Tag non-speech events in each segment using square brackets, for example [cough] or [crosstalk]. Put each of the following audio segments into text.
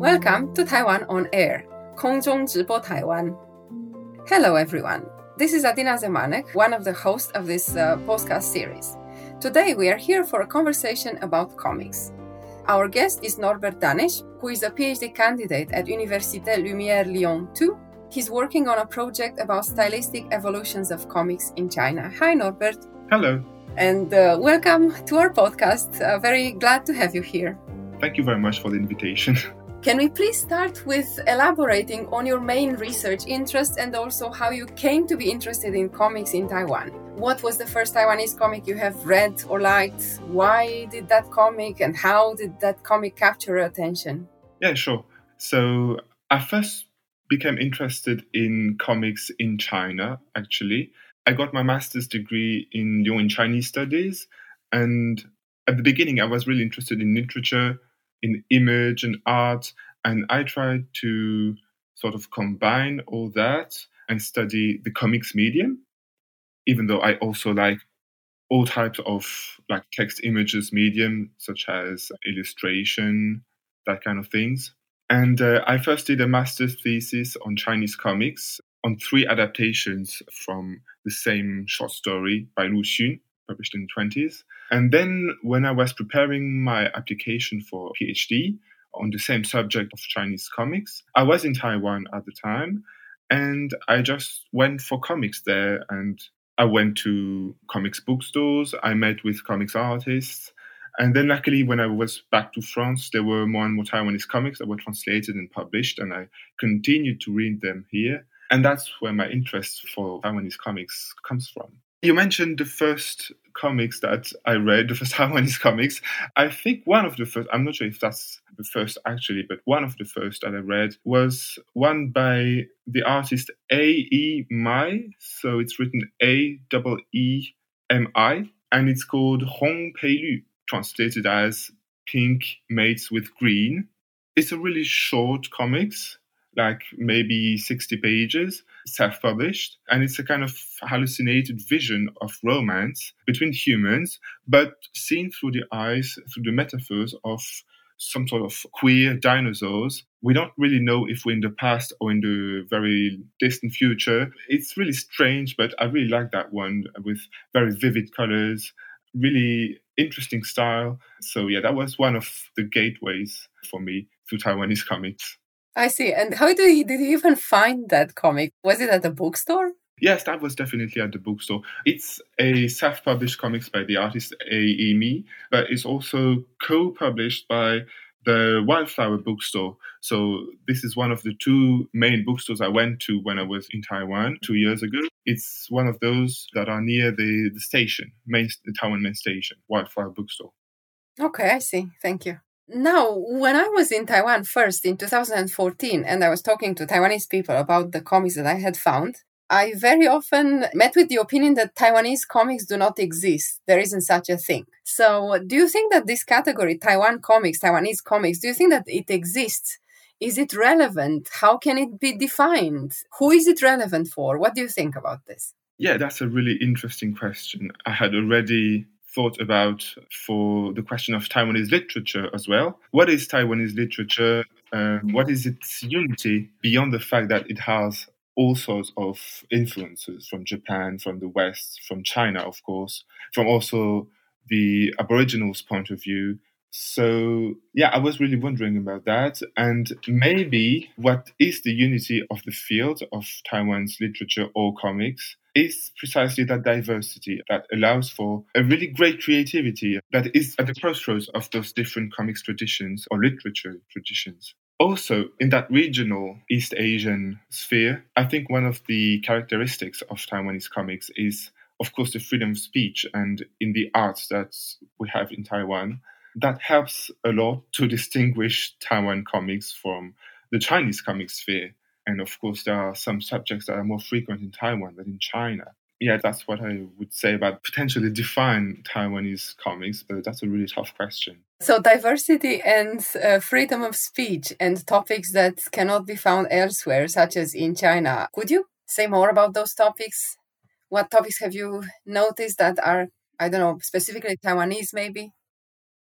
Welcome to Taiwan on Air, Taiwan. Hello, everyone. This is Adina Zemanek, one of the hosts of this uh, podcast series. Today, we are here for a conversation about comics. Our guest is Norbert Danish, who is a PhD candidate at Université Lumière Lyon 2 He's working on a project about stylistic evolutions of comics in China. Hi, Norbert. Hello. And uh, welcome to our podcast. Uh, very glad to have you here. Thank you very much for the invitation. [laughs] Can we please start with elaborating on your main research interests and also how you came to be interested in comics in Taiwan? What was the first Taiwanese comic you have read or liked? Why did that comic and how did that comic capture your attention? Yeah, sure. So I first became interested in comics in China, actually. I got my master's degree in Lyon in Chinese studies. And at the beginning, I was really interested in literature in image and art. And I tried to sort of combine all that and study the comics medium, even though I also like all types of like text images medium, such as illustration, that kind of things. And uh, I first did a master's thesis on Chinese comics on three adaptations from the same short story by Lu Xun, published in the 20s. And then when I was preparing my application for PhD on the same subject of Chinese comics, I was in Taiwan at the time and I just went for comics there and I went to comics bookstores, I met with comics artists. And then, luckily, when I was back to France, there were more and more Taiwanese comics that were translated and published, and I continued to read them here. And that's where my interest for Taiwanese comics comes from. You mentioned the first comics that I read, the first [laughs] Taiwanese comics. I think one of the first, I'm not sure if that's the first actually, but one of the first that I read was one by the artist A. E. Mai. So it's written A E M I, and it's called Hong Pei Lu, translated as Pink Mates with Green. It's a really short comics like maybe 60 pages, self published. And it's a kind of hallucinated vision of romance between humans, but seen through the eyes, through the metaphors of some sort of queer dinosaurs. We don't really know if we're in the past or in the very distant future. It's really strange, but I really like that one with very vivid colors, really interesting style. So, yeah, that was one of the gateways for me to Taiwanese comics. I see. And how did you, did you even find that comic? Was it at a bookstore? Yes, that was definitely at the bookstore. It's a self published comics by the artist A.E.M.I., but it's also co published by the Wildflower bookstore. So, this is one of the two main bookstores I went to when I was in Taiwan two years ago. It's one of those that are near the, the station, main, the Taiwan main station, Wildflower bookstore. Okay, I see. Thank you. Now, when I was in Taiwan first in 2014 and I was talking to Taiwanese people about the comics that I had found, I very often met with the opinion that Taiwanese comics do not exist. There isn't such a thing. So, do you think that this category, Taiwan comics, Taiwanese comics, do you think that it exists? Is it relevant? How can it be defined? Who is it relevant for? What do you think about this? Yeah, that's a really interesting question. I had already thought about for the question of Taiwanese literature as well. What is Taiwanese literature? Uh, what is its unity beyond the fact that it has all sorts of influences from Japan, from the West, from China, of course, from also the Aboriginals' point of view. So, yeah, I was really wondering about that. And maybe what is the unity of the field of Taiwan's literature or comics is precisely that diversity that allows for a really great creativity that is at the crossroads of those different comics traditions or literature traditions. Also, in that regional East Asian sphere, I think one of the characteristics of Taiwanese comics is, of course, the freedom of speech and in the arts that we have in Taiwan. That helps a lot to distinguish Taiwan comics from the Chinese comic sphere. And of course, there are some subjects that are more frequent in Taiwan than in China. Yeah, that's what I would say about potentially define Taiwanese comics, but that's a really tough question. So, diversity and uh, freedom of speech and topics that cannot be found elsewhere, such as in China. Could you say more about those topics? What topics have you noticed that are, I don't know, specifically Taiwanese, maybe?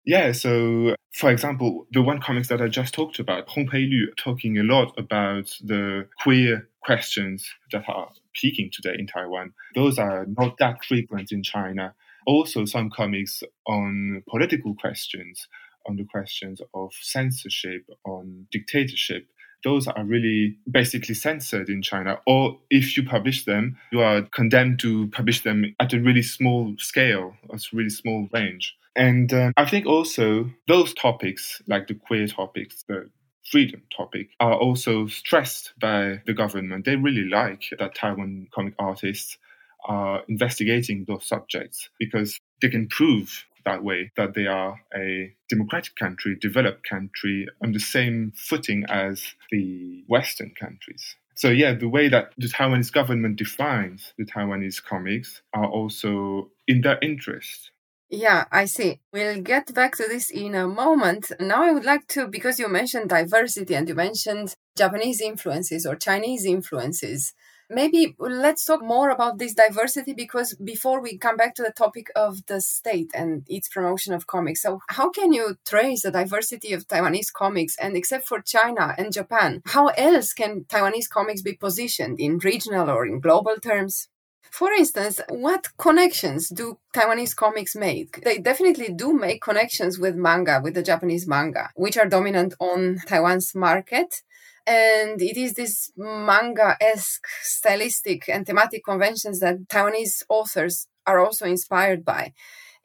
Yeah, so for example, the one comics that I just talked about, Hong Pei Lu, talking a lot about the queer questions that are peaking today in Taiwan. Those are not that frequent in China. Also, some comics on political questions, on the questions of censorship, on dictatorship. Those are really basically censored in China. Or if you publish them, you are condemned to publish them at a really small scale, a really small range. And uh, I think also those topics, like the queer topics, the freedom topic, are also stressed by the government. They really like that Taiwan comic artists are investigating those subjects because they can prove that way that they are a democratic country, developed country on the same footing as the Western countries. So yeah, the way that the Taiwanese government defines the Taiwanese comics are also in their interest. Yeah, I see. We'll get back to this in a moment. Now, I would like to, because you mentioned diversity and you mentioned Japanese influences or Chinese influences, maybe let's talk more about this diversity because before we come back to the topic of the state and its promotion of comics. So, how can you trace the diversity of Taiwanese comics? And except for China and Japan, how else can Taiwanese comics be positioned in regional or in global terms? For instance, what connections do Taiwanese comics make? They definitely do make connections with manga, with the Japanese manga, which are dominant on Taiwan's market. And it is this manga esque stylistic and thematic conventions that Taiwanese authors are also inspired by.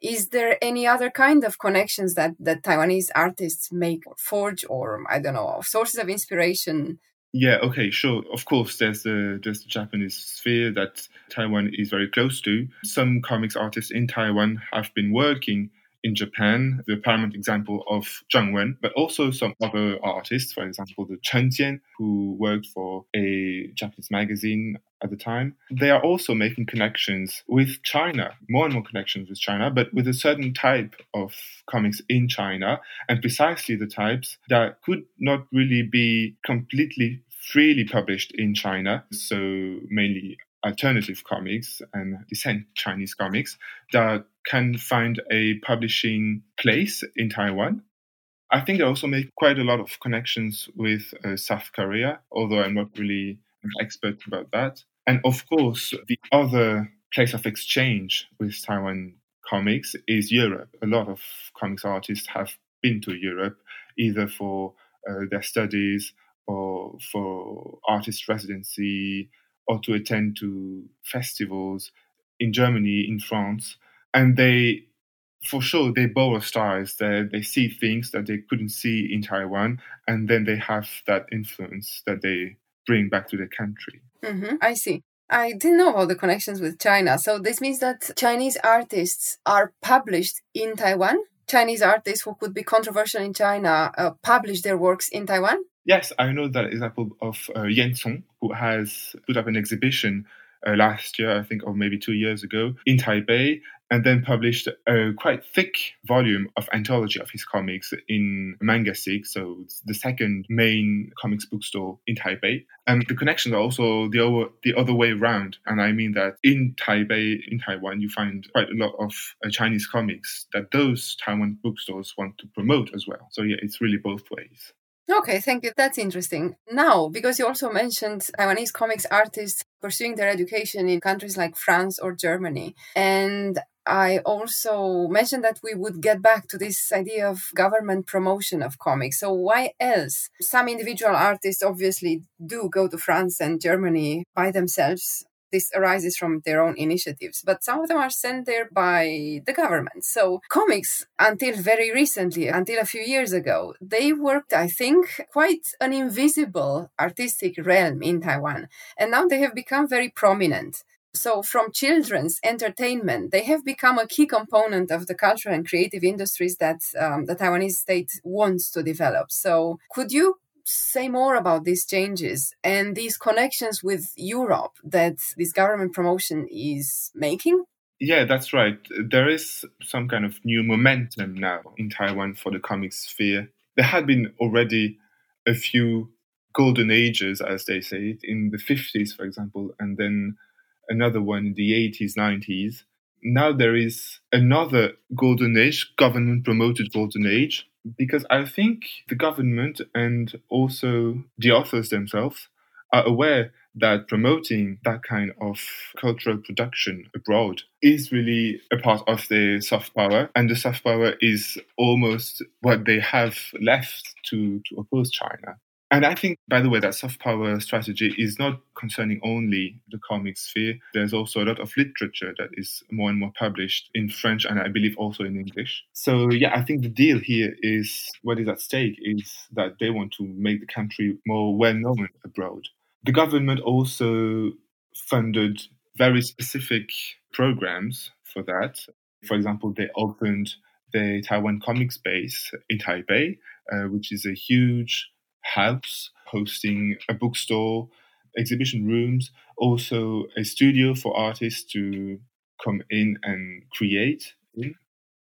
Is there any other kind of connections that, that Taiwanese artists make, forge, or I don't know, sources of inspiration yeah, okay, sure. Of course, there's the there's the Japanese sphere that Taiwan is very close to. Some comics artists in Taiwan have been working in Japan, the paramount example of Zheng Wen, but also some other artists, for example, the Chen Jian, who worked for a Japanese magazine at the time. They are also making connections with China, more and more connections with China, but with a certain type of comics in China, and precisely the types that could not really be completely freely published in China. So mainly alternative comics and dissent Chinese comics that can find a publishing place in Taiwan. I think I also make quite a lot of connections with uh, South Korea, although I'm not really an expert about that. And of course, the other place of exchange with Taiwan comics is Europe. A lot of comics artists have been to Europe either for uh, their studies or for artist residency or to attend to festivals in Germany, in France, and they, for sure, they borrow styles. They they see things that they couldn't see in Taiwan, and then they have that influence that they bring back to their country. Mm-hmm. I see. I didn't know about the connections with China. So this means that Chinese artists are published in Taiwan. Chinese artists who could be controversial in China uh, publish their works in Taiwan. Yes, I know that example of uh, Yan Song, who has put up an exhibition uh, last year, I think, or maybe two years ago, in Taipei, and then published a quite thick volume of anthology of his comics in Mangasick, so it's the second main comics bookstore in Taipei. And the connections are also the other, the other way around. And I mean that in Taipei, in Taiwan, you find quite a lot of uh, Chinese comics that those Taiwan bookstores want to promote as well. So yeah, it's really both ways. Okay, thank you. That's interesting. Now, because you also mentioned Taiwanese comics artists pursuing their education in countries like France or Germany. And I also mentioned that we would get back to this idea of government promotion of comics. So, why else? Some individual artists obviously do go to France and Germany by themselves this arises from their own initiatives, but some of them are sent there by the government. So comics, until very recently, until a few years ago, they worked, I think, quite an invisible artistic realm in Taiwan. And now they have become very prominent. So, from children's entertainment, they have become a key component of the cultural and creative industries that um, the Taiwanese state wants to develop. So, could you say more about these changes and these connections with Europe that this government promotion is making? Yeah, that's right. There is some kind of new momentum now in Taiwan for the comic sphere. There had been already a few golden ages, as they say, in the 50s, for example, and then another one in the 80s, 90s. Now there is another golden age, government promoted golden age, because I think the government and also the authors themselves are aware that promoting that kind of cultural production abroad is really a part of their soft power, and the soft power is almost what they have left to, to oppose China. And I think, by the way, that soft power strategy is not concerning only the comic sphere. There's also a lot of literature that is more and more published in French and I believe also in English. So, yeah, I think the deal here is what is at stake is that they want to make the country more well known abroad. The government also funded very specific programs for that. For example, they opened the Taiwan Comic Space in Taipei, uh, which is a huge house hosting a bookstore, exhibition rooms, also a studio for artists to come in and create.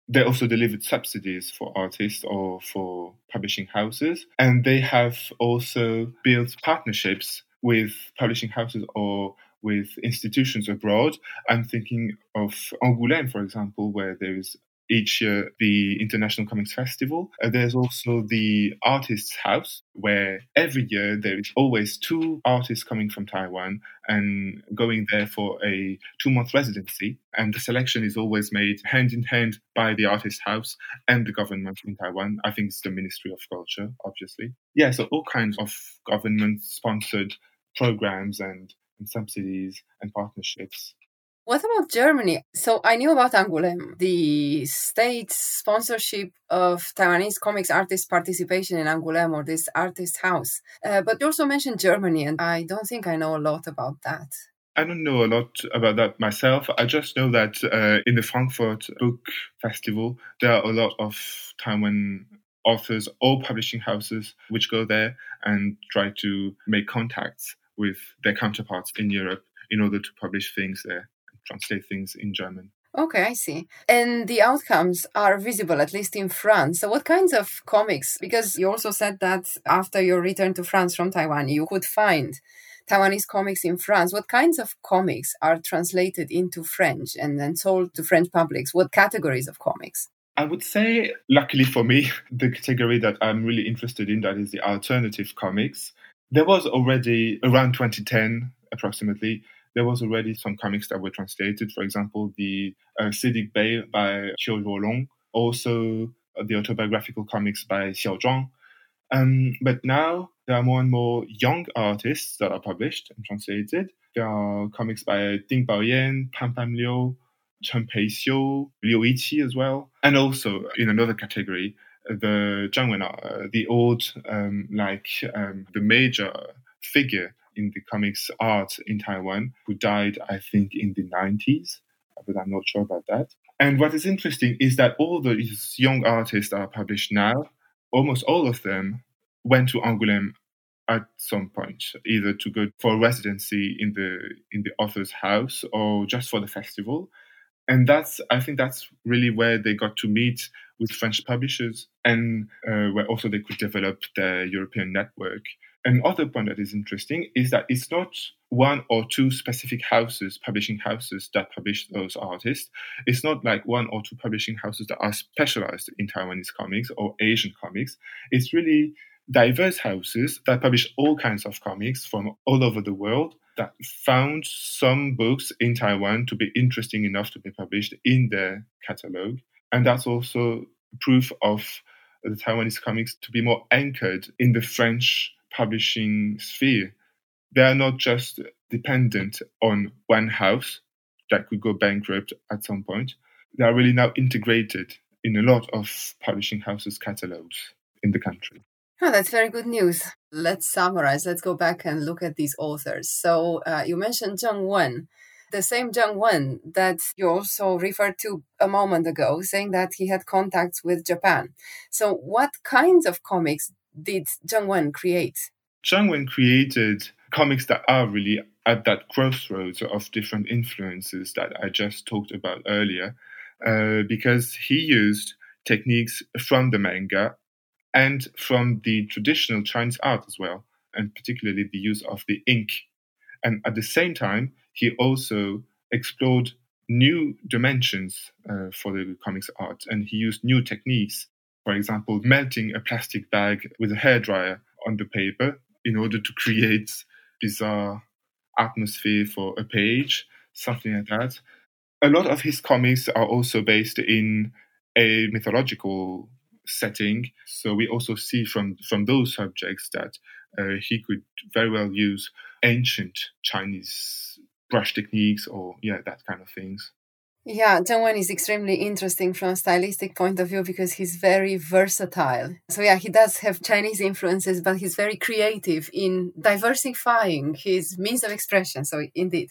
They also delivered subsidies for artists or for publishing houses. And they have also built partnerships with publishing houses or with institutions abroad. I'm thinking of Angoulême, for example, where there is each year the International Comics Festival. Uh, there's also the Artists House, where every year there is always two artists coming from Taiwan and going there for a two month residency. And the selection is always made hand in hand by the Artists House and the government in Taiwan. I think it's the Ministry of Culture, obviously. Yeah, so all kinds of government sponsored programs and, and subsidies and partnerships what about Germany? So I knew about Angoulême, the state sponsorship of Taiwanese comics artists' participation in Angoulême or this artist house. Uh, but you also mentioned Germany, and I don't think I know a lot about that. I don't know a lot about that myself. I just know that uh, in the Frankfurt Book Festival, there are a lot of Taiwan authors or publishing houses which go there and try to make contacts with their counterparts in Europe in order to publish things there translate things in German. Okay, I see. And the outcomes are visible, at least in France. So, what kinds of comics? Because you also said that after your return to France from Taiwan, you could find Taiwanese comics in France. What kinds of comics are translated into French and then sold to French publics? What categories of comics? I would say, luckily for me, [laughs] the category that I'm really interested in that is the alternative comics. There was already around 2010, approximately, there was already some comics that were translated. For example, the uh, Bay by Qiu Ruolong, also uh, the autobiographical comics by Xiao Zhuang. Um, but now there are more and more young artists that are published and translated. There are comics by Ding Baoyan, Pam Pam Liu, Chen Peixiu, Liu Yiqi as well. And also in another category, the Zhang Wen'er, uh, the old, um, like um, the major figure in the comics art in Taiwan who died, I think, in the 90s, but I'm not sure about that. And what is interesting is that all these young artists are published now, almost all of them went to Angoulême at some point, either to go for residency in the in the author's house or just for the festival. And that's I think that's really where they got to meet with French publishers and uh, where also they could develop their European network. Another point that is interesting is that it's not one or two specific houses, publishing houses that publish those artists. It's not like one or two publishing houses that are specialized in Taiwanese comics or Asian comics. It's really diverse houses that publish all kinds of comics from all over the world that found some books in Taiwan to be interesting enough to be published in their catalog. And that's also proof of the Taiwanese comics to be more anchored in the French publishing sphere. They are not just dependent on one house that could go bankrupt at some point. They are really now integrated in a lot of publishing houses' catalogs in the country. Oh, that's very good news. Let's summarize. Let's go back and look at these authors. So uh, you mentioned Zheng Wen, the same Zheng Wen that you also referred to a moment ago, saying that he had contacts with Japan. So what kinds of comics did Zheng Wen create? Zheng Wen created comics that are really at that crossroads of different influences that I just talked about earlier, uh, because he used techniques from the manga and from the traditional Chinese art as well, and particularly the use of the ink. And at the same time, he also explored new dimensions uh, for the comics art, and he used new techniques. For example, melting a plastic bag with a hairdryer on the paper in order to create bizarre atmosphere for a page, something like that. A lot of his comics are also based in a mythological setting. So we also see from from those subjects that uh, he could very well use ancient Chinese brush techniques or yeah that kind of things. Yeah, Zheng Wen is extremely interesting from a stylistic point of view because he's very versatile. So yeah, he does have Chinese influences, but he's very creative in diversifying his means of expression. So indeed.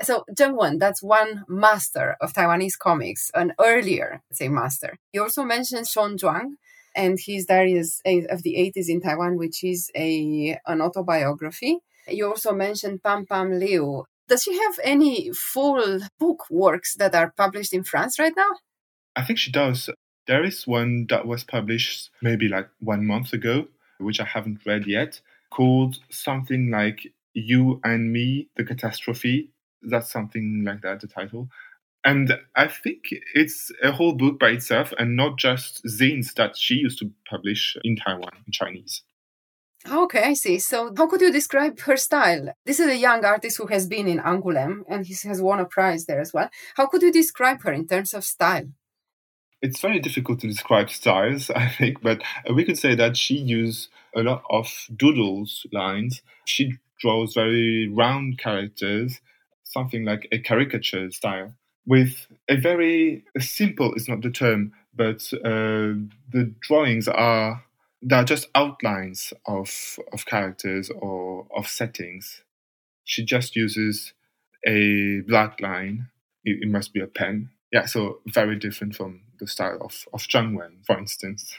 So Zheng Wen, that's one master of Taiwanese comics, an earlier, say, master. You also mentioned Shawn Zhuang and his Diaries of the 80s in Taiwan, which is a an autobiography. You also mentioned Pam Pam Liu. Does she have any full book works that are published in France right now? I think she does. There is one that was published maybe like one month ago, which I haven't read yet, called something like You and Me, The Catastrophe that's something like that, the title. And I think it's a whole book by itself and not just zines that she used to publish in Taiwan in Chinese. Okay, I see. So, how could you describe her style? This is a young artist who has been in Angoulême and he has won a prize there as well. How could you describe her in terms of style? It's very difficult to describe styles, [laughs] I think, but we could say that she used a lot of doodles lines. She draws very round characters something like a caricature style with a very simple is not the term but uh, the drawings are they are just outlines of of characters or of settings. She just uses a black line. It, it must be a pen. Yeah so very different from the style of of Zheng Wen for instance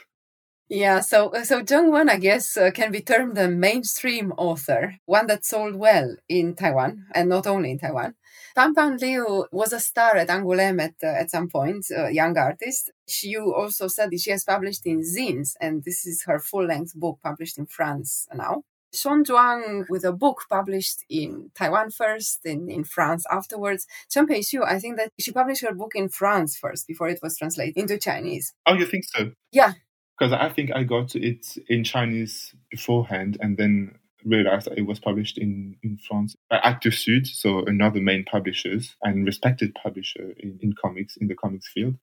yeah, so so Zheng Wen, I guess, uh, can be termed a mainstream author, one that sold well in Taiwan and not only in Taiwan. Pam Pan Liu was a star at Angoulême at, uh, at some point, a young artist. She you also said that she has published in zines, and this is her full length book published in France now. Shawn Zhuang with a book published in Taiwan first, in, in France afterwards. Chen Peixiu, I think that she published her book in France first before it was translated into Chinese. Oh, you think so? Yeah. Because I think I got it in Chinese beforehand and then realized that it was published in, in France by Actes Sud, so another main publishers and respected publisher in, in comics, in the comics field.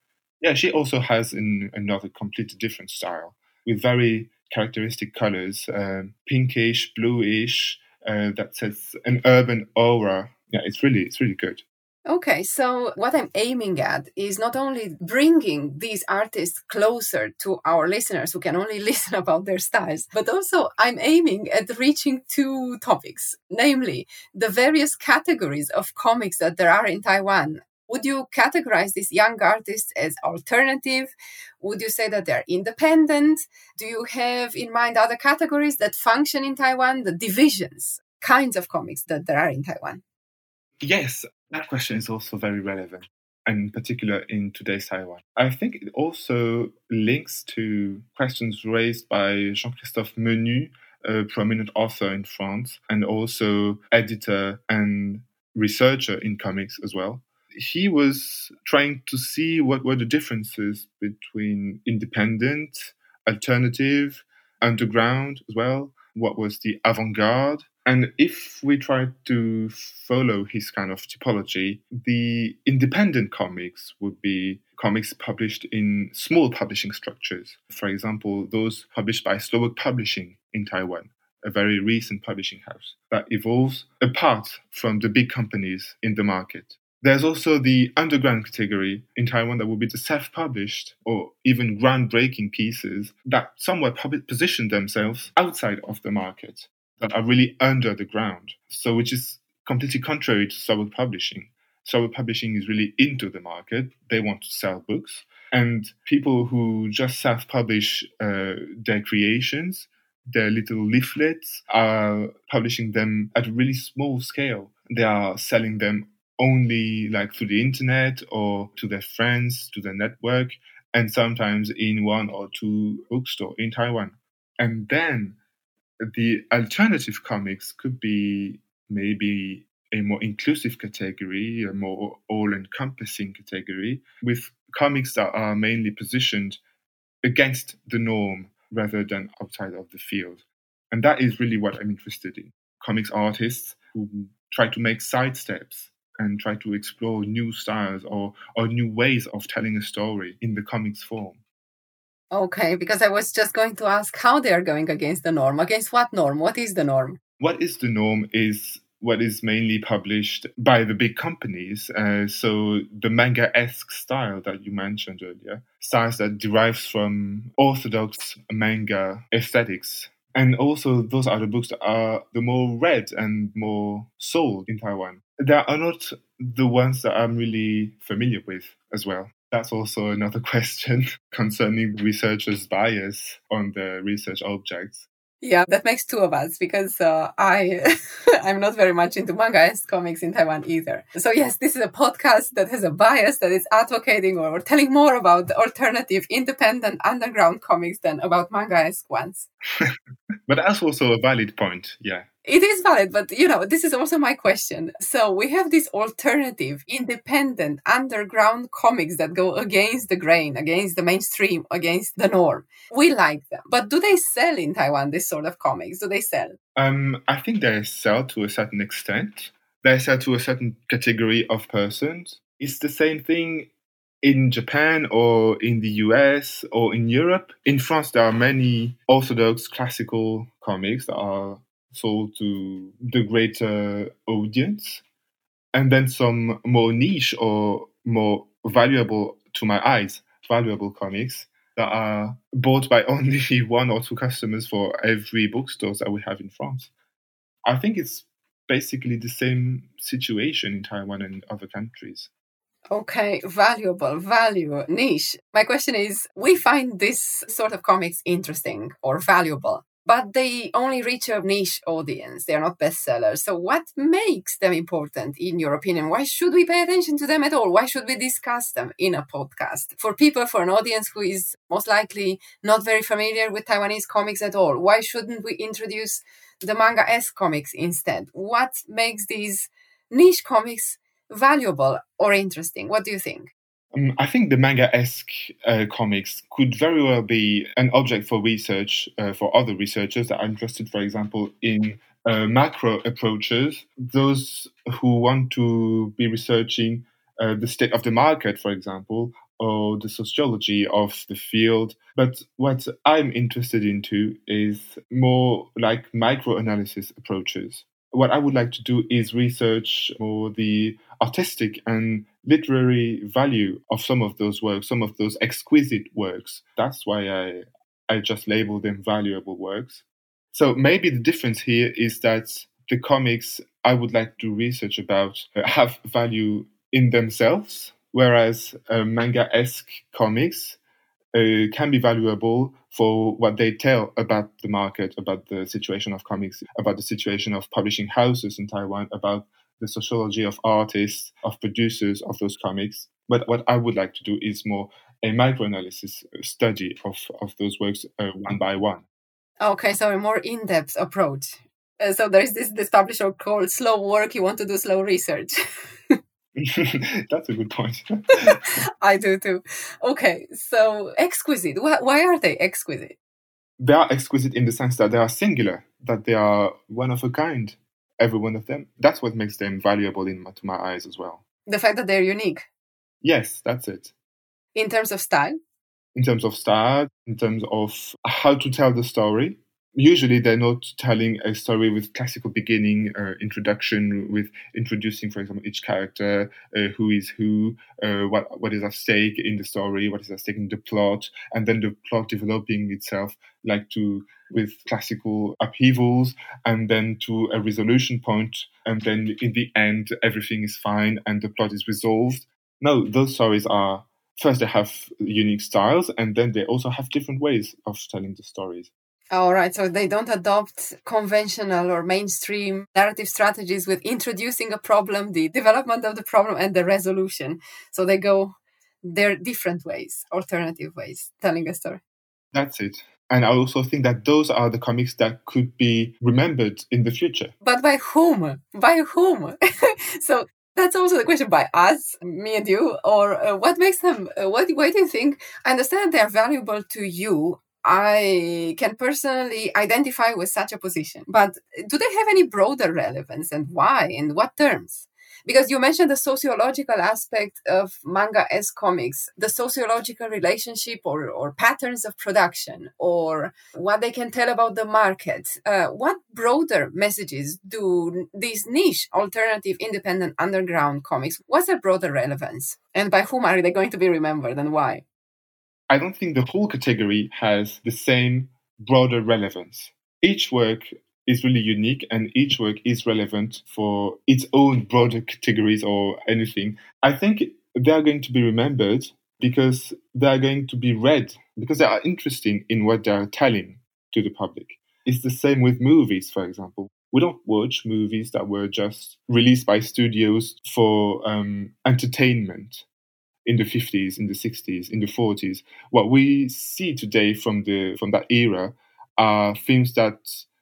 Yeah, she also has an, another completely different style with very characteristic colors, um, pinkish, bluish, uh, that sets an urban aura. Yeah, it's really, it's really good. Okay, so what I'm aiming at is not only bringing these artists closer to our listeners who can only [laughs] listen about their styles, but also I'm aiming at reaching two topics, namely the various categories of comics that there are in Taiwan. Would you categorize these young artists as alternative? Would you say that they're independent? Do you have in mind other categories that function in Taiwan, the divisions, kinds of comics that there are in Taiwan? Yes, that question is also very relevant, and in particular in today's Taiwan. I think it also links to questions raised by Jean Christophe Menu, a prominent author in France, and also editor and researcher in comics as well. He was trying to see what were the differences between independent, alternative, underground as well, what was the avant garde. And if we try to follow his kind of typology, the independent comics would be comics published in small publishing structures. For example, those published by Slow Publishing in Taiwan, a very recent publishing house that evolves apart from the big companies in the market. There's also the underground category in Taiwan that will be the self published or even groundbreaking pieces that somewhat position themselves outside of the market, that are really under the ground. So, which is completely contrary to Sower Publishing. Sower Publishing is really into the market, they want to sell books. And people who just self publish uh, their creations, their little leaflets, are publishing them at a really small scale. They are selling them only like through the internet or to their friends, to their network, and sometimes in one or two bookstore in Taiwan. And then the alternative comics could be maybe a more inclusive category, a more all encompassing category, with comics that are mainly positioned against the norm rather than outside of the field. And that is really what I'm interested in. Comics artists who try to make sidesteps and try to explore new styles or, or new ways of telling a story in the comics form. Okay, because I was just going to ask how they are going against the norm. Against what norm? What is the norm? What is the norm is what is mainly published by the big companies. Uh, so the manga-esque style that you mentioned earlier, styles that derives from orthodox manga aesthetics and also, those are the books that are the more read and more sold in Taiwan. They are not the ones that I'm really familiar with as well. That's also another [laughs] question concerning researchers' bias on the research objects. Yeah, that makes two of us because uh, I [laughs] I'm not very much into manga esque comics in Taiwan either. So yes, this is a podcast that has a bias that is advocating or telling more about alternative, independent, underground comics than about manga esque ones. [laughs] but that's also a valid point. Yeah. It is valid, but you know, this is also my question. So we have these alternative, independent, underground comics that go against the grain, against the mainstream, against the norm. We like them. But do they sell in Taiwan, this sort of comics? Do they sell? Um, I think they sell to a certain extent. They sell to a certain category of persons. It's the same thing in Japan or in the US or in Europe. In France, there are many orthodox classical comics that are sold to the greater audience, and then some more niche or more valuable to my eyes, valuable comics that are bought by [laughs] only one or two customers for every bookstore that we have in France. I think it's basically the same situation in Taiwan and other countries. Okay, valuable, value, niche. My question is we find this sort of comics interesting or valuable but they only reach a niche audience. They are not bestsellers. So, what makes them important, in your opinion? Why should we pay attention to them at all? Why should we discuss them in a podcast? For people, for an audience who is most likely not very familiar with Taiwanese comics at all, why shouldn't we introduce the manga-esque comics instead? What makes these niche comics valuable or interesting? What do you think? Um, I think the manga esque uh, comics could very well be an object for research uh, for other researchers that are interested, for example, in uh, macro approaches. Those who want to be researching uh, the state of the market, for example, or the sociology of the field. But what I'm interested into is more like micro analysis approaches. What I would like to do is research more the artistic and literary value of some of those works, some of those exquisite works. That's why I I just label them valuable works. So maybe the difference here is that the comics I would like to research about have value in themselves, whereas uh, manga-esque comics uh, can be valuable for what they tell about the market, about the situation of comics, about the situation of publishing houses in Taiwan, about the sociology of artists, of producers of those comics. But what I would like to do is more a microanalysis study of, of those works uh, one by one. Okay, so a more in depth approach. Uh, so there is this, this publisher called Slowork. You want to do slow research. [laughs] [laughs] That's a good point. [laughs] I do too. Okay, so exquisite. Why, why are they exquisite? they are exquisite in the sense that they are singular, that they are one of a kind, every one of them. That's what makes them valuable in my, to my eyes as well. The fact that they're unique. Yes, that's it. In terms of style? In terms of style, in terms of how to tell the story, usually they're not telling a story with classical beginning uh, introduction with introducing for example each character uh, who is who uh, what what is at stake in the story what is at stake in the plot and then the plot developing itself like to with classical upheavals and then to a resolution point and then in the end everything is fine and the plot is resolved. No those stories are first they have unique styles and then they also have different ways of telling the stories all right, so they don't adopt conventional or mainstream narrative strategies with introducing a problem, the development of the problem, and the resolution. So they go their different ways, alternative ways, telling a story. That's it. And I also think that those are the comics that could be remembered in the future. But by whom? By whom? [laughs] so that's also the question by us, me and you, or uh, what makes them, uh, what, why do you think? I understand they're valuable to you I can personally identify with such a position. But do they have any broader relevance and why? In what terms? Because you mentioned the sociological aspect of manga-esque comics, the sociological relationship or, or patterns of production, or what they can tell about the market. Uh, what broader messages do these niche, alternative, independent, underground comics, what's their broader relevance? And by whom are they going to be remembered and why? I don't think the whole category has the same broader relevance. Each work is really unique and each work is relevant for its own broader categories or anything. I think they are going to be remembered because they are going to be read because they are interesting in what they are telling to the public. It's the same with movies, for example. We don't watch movies that were just released by studios for um, entertainment in the 50s, in the 60s, in the 40s. What we see today from the from that era are films that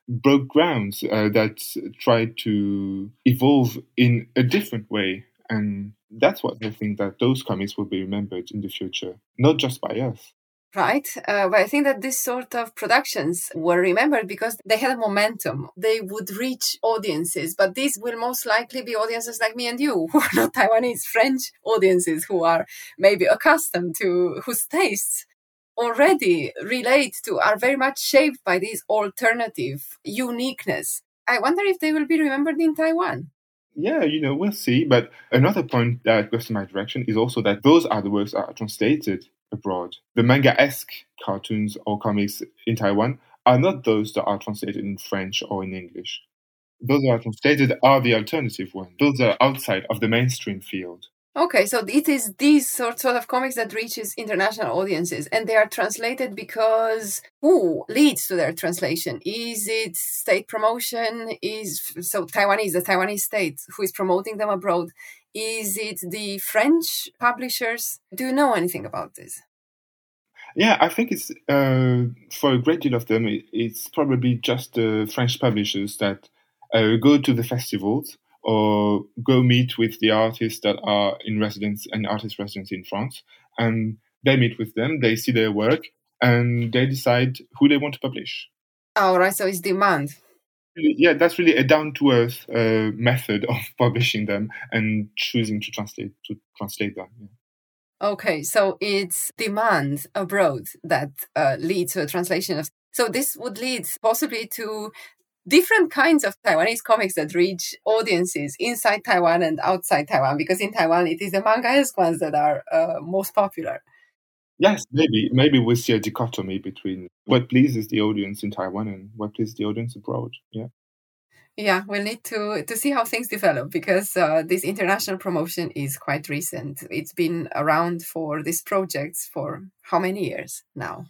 broke grounds, uh, that tried to evolve in a different way. And that's what I think that those comics will be remembered in the future, not just by us right? Uh, but I think that this sort of productions were remembered because they had a momentum. They would reach audiences, but these will most likely be audiences like me and you, [laughs] who are not Taiwanese, French audiences who are maybe accustomed to, whose tastes already relate to, are very much shaped by this alternative uniqueness. I wonder if they will be remembered in Taiwan. Yeah, you know, we'll see. But another point that goes in my direction is also that those the works are translated abroad. The manga-esque cartoons or comics in Taiwan are not those that are translated in French or in English. Those that are translated are the alternative ones. Those are outside of the mainstream field. Okay, so it is these sorts of comics that reaches international audiences, and they are translated because who leads to their translation? Is it state promotion? Is so Taiwanese, the Taiwanese state, who is promoting them abroad? Is it the French publishers? Do you know anything about this? Yeah, I think it's uh, for a great deal of them, it's probably just the French publishers that uh, go to the festivals or go meet with the artists that are in residence and artist residence in France, and they meet with them, they see their work, and they decide who they want to publish. All right, so it's demand yeah, that's really a down to earth uh, method of [laughs] publishing them and choosing to translate to translate them. Yeah. Okay, so it's demand abroad that uh, leads to a translation of. So this would lead possibly to different kinds of Taiwanese comics that reach audiences inside Taiwan and outside Taiwan, because in Taiwan it is the manga-esque ones that are uh, most popular. Yes, maybe maybe we see a dichotomy between what pleases the audience in Taiwan and what pleases the audience abroad. Yeah. Yeah, we'll need to to see how things develop because uh, this international promotion is quite recent. It's been around for these projects for how many years now?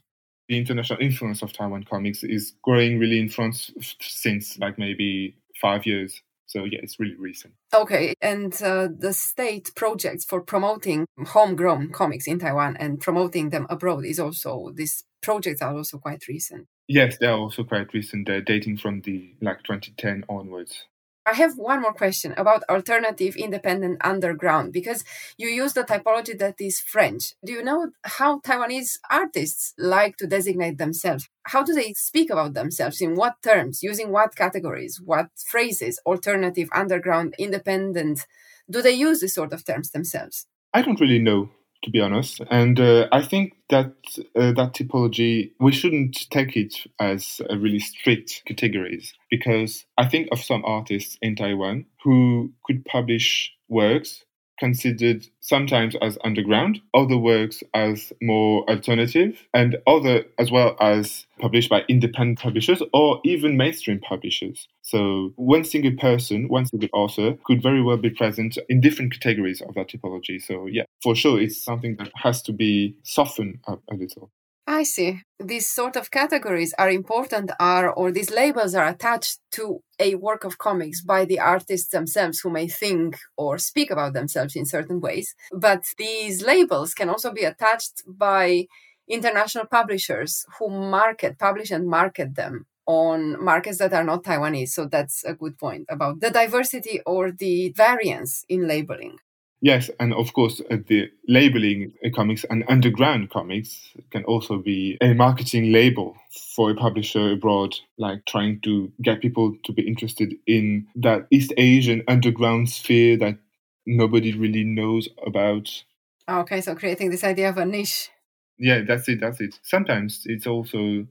The international influence of Taiwan comics is growing really in France since like maybe five years. So yeah, it's really recent. Okay, and uh, the state projects for promoting homegrown comics in Taiwan and promoting them abroad is also these projects are also quite recent. Yes, they are also quite recent. They're dating from the like 2010 onwards. I have one more question about alternative independent underground because you use the typology that is French. Do you know how Taiwanese artists like to designate themselves? How do they speak about themselves? In what terms? Using what categories? What phrases? Alternative, underground, independent? Do they use this sort of terms themselves? I don't really know to be honest. And uh, I think that uh, that typology we shouldn't take it as a really strict categories because I think of some artists in Taiwan who could publish works considered sometimes as underground, other works as more alternative, and other as well as published by independent publishers or even mainstream publishers. So one single person, one single author could very well be present in different categories of that typology. So yeah, for sure, it's something that has to be softened up a little. I see. These sort of categories are important, are or these labels are attached to a work of comics by the artists themselves who may think or speak about themselves in certain ways. But these labels can also be attached by international publishers who market, publish and market them on markets that are not Taiwanese. So that's a good point about the diversity or the variance in labeling. Yes, and of course, uh, the labeling comics and underground comics can also be a marketing label for a publisher abroad, like trying to get people to be interested in that East Asian underground sphere that nobody really knows about. Okay, so creating this idea of a niche. Yeah, that's it, that's it. Sometimes it's also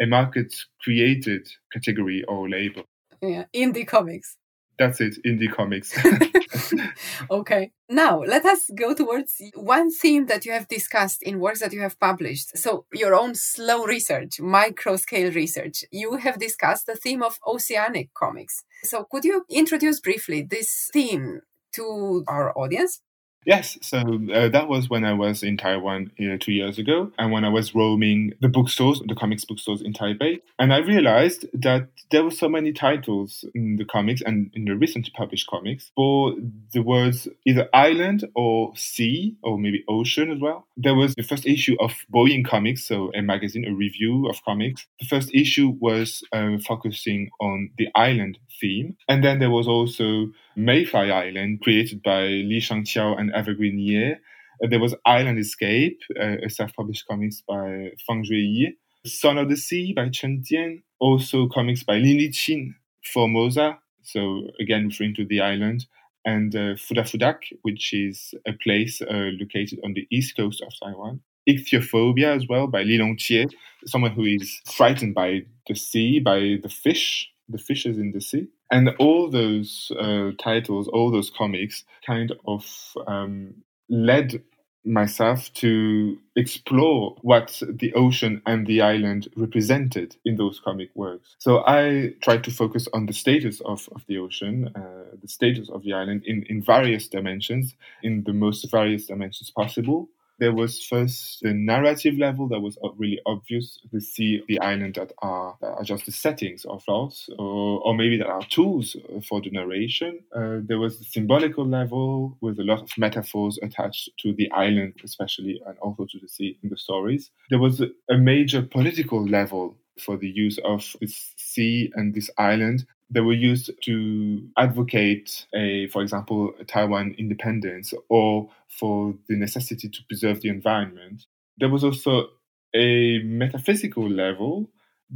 a market created category or label. Yeah, indie comics. That's it, indie comics. [laughs] [laughs] okay. Now, let us go towards one theme that you have discussed in works that you have published. So, your own slow research, micro scale research. You have discussed the theme of oceanic comics. So, could you introduce briefly this theme to our audience? Yes, so uh, that was when I was in Taiwan uh, two years ago, and when I was roaming the bookstores, the comics bookstores in Taipei, and I realized that there were so many titles in the comics and in the recently published comics for the words either island or sea or maybe ocean as well. There was the first issue of Boeing Comics, so a magazine, a review of comics. The first issue was um, focusing on the island theme, and then there was also Mayfly Island, created by Li Shangqiao and Evergreen Ye. Uh, there was Island Escape, uh, a self-published comics by Fang Jueyi. Son of the Sea by Chen Tian, Also comics by Lin Liqin, Formosa. So again, referring to the island. And uh, Fudak, which is a place uh, located on the east coast of Taiwan. Ichthyophobia as well by Li Longqie, someone who is frightened by the sea, by the fish, the fishes in the sea. And all those uh, titles, all those comics kind of um, led myself to explore what the ocean and the island represented in those comic works. So I tried to focus on the status of, of the ocean, uh, the status of the island in, in various dimensions, in the most various dimensions possible. There was first the narrative level that was really obvious to see the island that are, that are just the settings of thoughts, or, or maybe that are tools for the narration. Uh, there was the symbolical level with a lot of metaphors attached to the island, especially, and also to the sea in the stories. There was a major political level for the use of this sea and this island they were used to advocate a, for example, Taiwan independence or for the necessity to preserve the environment. There was also a metaphysical level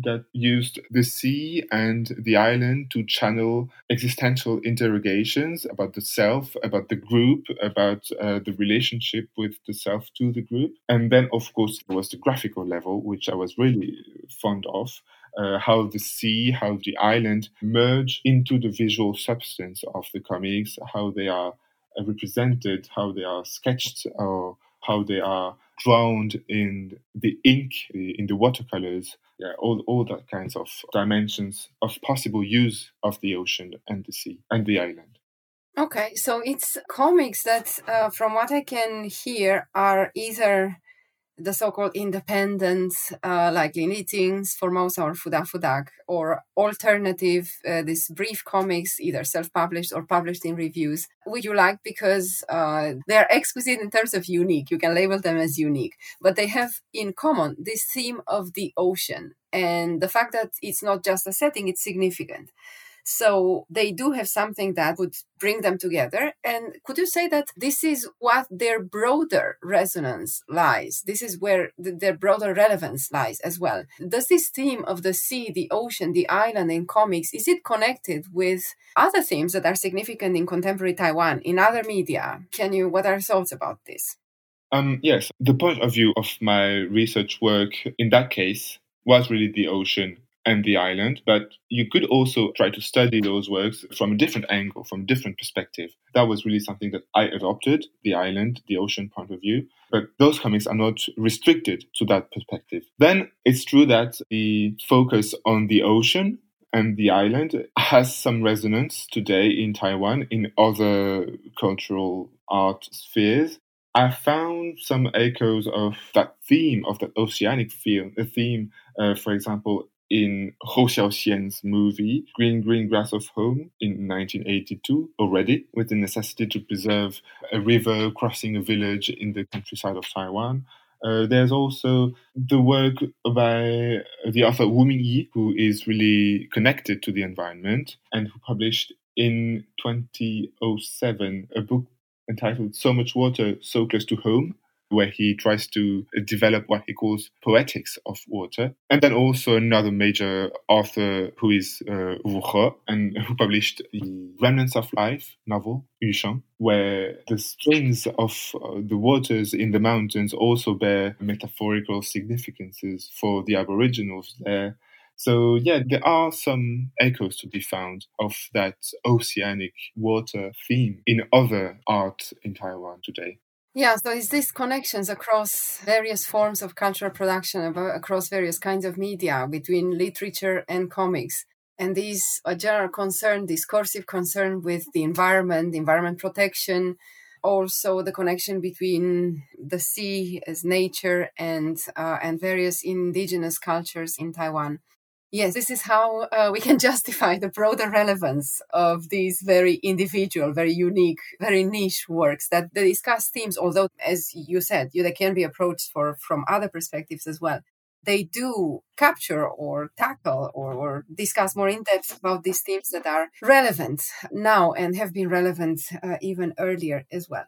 that used the sea and the island to channel existential interrogations about the self, about the group, about uh, the relationship with the self to the group. And then, of course, there was the graphical level, which I was really fond of, uh, how the sea, how the island merge into the visual substance of the comics, how they are uh, represented, how they are sketched, or how they are drowned in the ink, in the watercolors, yeah, all, all that kinds of dimensions of possible use of the ocean and the sea and the island. Okay, so it's comics that, uh, from what I can hear, are either the so-called independent, uh, like Lin Liqin's Formosa or Fudak, or alternative, uh, these brief comics, either self-published or published in reviews, which you like because uh, they're exquisite in terms of unique. You can label them as unique, but they have in common this theme of the ocean and the fact that it's not just a setting; it's significant. So they do have something that would bring them together. And could you say that this is what their broader resonance lies? This is where th- their broader relevance lies as well. Does this theme of the sea, the ocean, the island in comics, is it connected with other themes that are significant in contemporary Taiwan, in other media? Can you, what are your thoughts about this? Um, yes, the point of view of my research work in that case was really the ocean and the island, but you could also try to study those works from a different angle, from a different perspective. That was really something that I adopted the island, the ocean point of view. But those comics are not restricted to that perspective. Then it's true that the focus on the ocean and the island has some resonance today in Taiwan in other cultural art spheres. I found some echoes of that theme, of that oceanic feel, a theme, uh, for example, in Hou Xiaoxian's movie Green Green Grass of Home in 1982 already, with the necessity to preserve a river crossing a village in the countryside of Taiwan. Uh, there's also the work by the author Wu Mingyi, who is really connected to the environment and who published in 2007 a book entitled So Much Water, So Close to Home, where he tries to develop what he calls poetics of water. And then also another major author who is uh, Wu He, and who published the Remnants of Life novel, Yu Sheng, where the strains of uh, the waters in the mountains also bear metaphorical significances for the aboriginals there. So yeah, there are some echoes to be found of that oceanic water theme in other art in Taiwan today. Yeah, so it's these connections across various forms of cultural production, across various kinds of media, between literature and comics, and these a general concern, discursive concern with the environment, environment protection, also the connection between the sea as nature and uh, and various indigenous cultures in Taiwan. Yes, this is how uh, we can [laughs] justify the broader relevance of these very individual, very unique, very niche works that they discuss themes, although, as you said, they can be approached for, from other perspectives as well. They do capture or tackle or, or discuss more in depth about these themes that are relevant now and have been relevant uh, even earlier as well.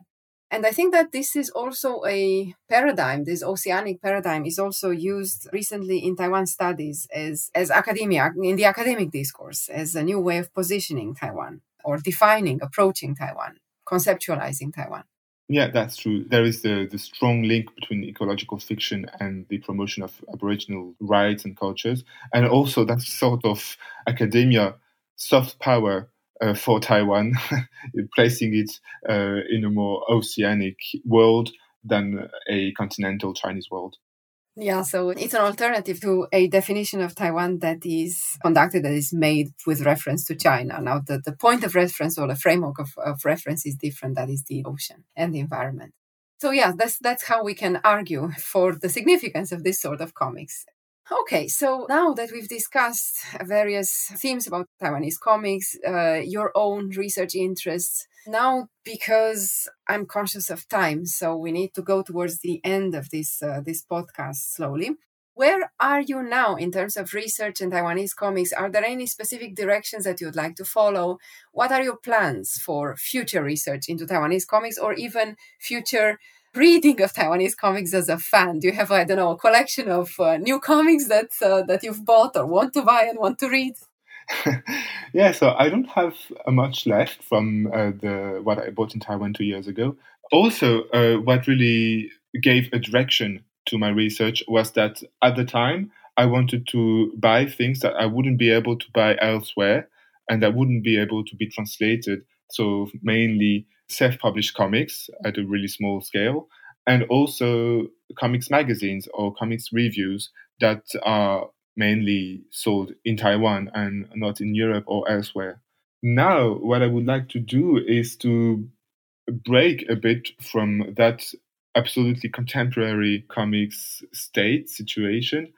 And I think that this is also a paradigm, this oceanic paradigm is also used recently in Taiwan studies as, as academia, in the academic discourse, as a new way of positioning Taiwan or defining, approaching Taiwan, conceptualizing Taiwan. Yeah, that's true. There is the, the strong link between ecological fiction and the promotion of Aboriginal rights and cultures, and also that sort of academia soft power for Taiwan, [laughs] placing it uh, in a more oceanic world than a continental Chinese world. Yeah, so it's an alternative to a definition of Taiwan that is conducted, that is made with reference to China. Now, the, the point of reference or the framework of, of reference is different. That is the ocean and the environment. So yeah, that's that's how we can argue for the significance of this sort of comics. Okay, so now that we've discussed various themes about Taiwanese comics, uh, your own research interests, now because I'm conscious of time, so we need to go towards the end of this uh, this podcast slowly. Where are you now in terms of research in Taiwanese comics? Are there any specific directions that you'd like to follow? What are your plans for future research into Taiwanese comics or even future reading of Taiwanese comics as a fan? Do you have, I don't know, a collection of uh, new comics that uh, that you've bought or want to buy and want to read? [laughs] yeah, so I don't have uh, much left from uh, the what I bought in Taiwan two years ago. Also, uh, what really gave a direction to my research was that at the time I wanted to buy things that I wouldn't be able to buy elsewhere and that wouldn't be able to be translated. So mainly self-published comics at a really small scale, and also comics magazines or comics reviews that are mainly sold in Taiwan and not in Europe or elsewhere. Now, what I would like to do is to break a bit from that absolutely contemporary comics state situation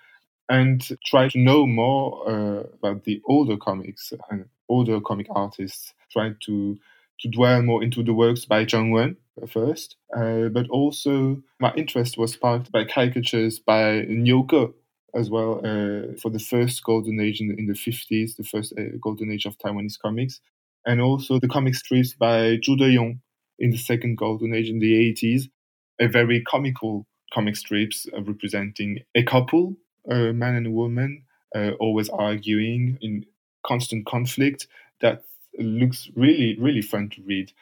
and try to know more uh, about the older comics and older comic artists, try to to dwell more into the works by Zheng Wen first, uh, but also my interest was sparked by caricatures by Niu Ge, as well uh, for the first golden age in, in the 50s, the first uh, golden age of Taiwanese comics, and also the comic strips by Zhu Deyong in the second golden age in the 80s, a very comical comic strips uh, representing a couple, a man and a woman, uh, always arguing in constant conflict that looks really, really fun to read.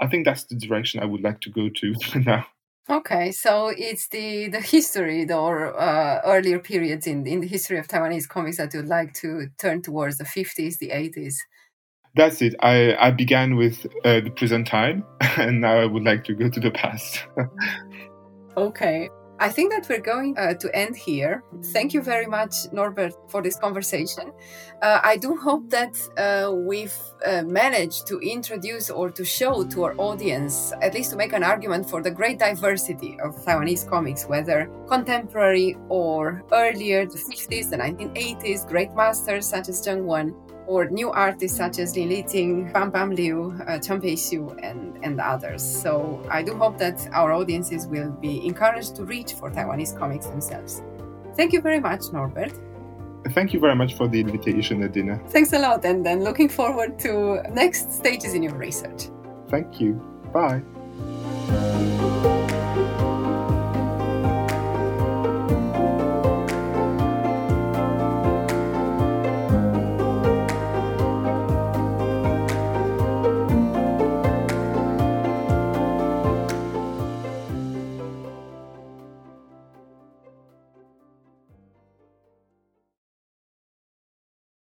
I think that's the direction I would like to go to [laughs] now. Okay, so it's the the history or uh, earlier periods in in the history of Taiwanese comics that you'd like to turn towards the fifties, the eighties. That's it. I I began with uh, the present time, [laughs] and now I would like to go to the past. [laughs] okay. I think that we're going uh, to end here. Thank you very much, Norbert, for this conversation. Uh, I do hope that uh, we've uh, managed to introduce or to show to our audience, at least to make an argument for the great diversity of Taiwanese comics, whether contemporary or earlier, the 50s, the 1980s, great masters such as Zheng Wen, or new artists such as Lin Liting, Pam Pam Liu, uh, Chen Peixiu, and, and others. So I do hope that our audiences will be encouraged to reach for Taiwanese comics themselves. Thank you very much, Norbert. Thank you very much for the invitation, Adina. Thanks a lot, and then looking forward to next stages in your research. Thank you. Bye.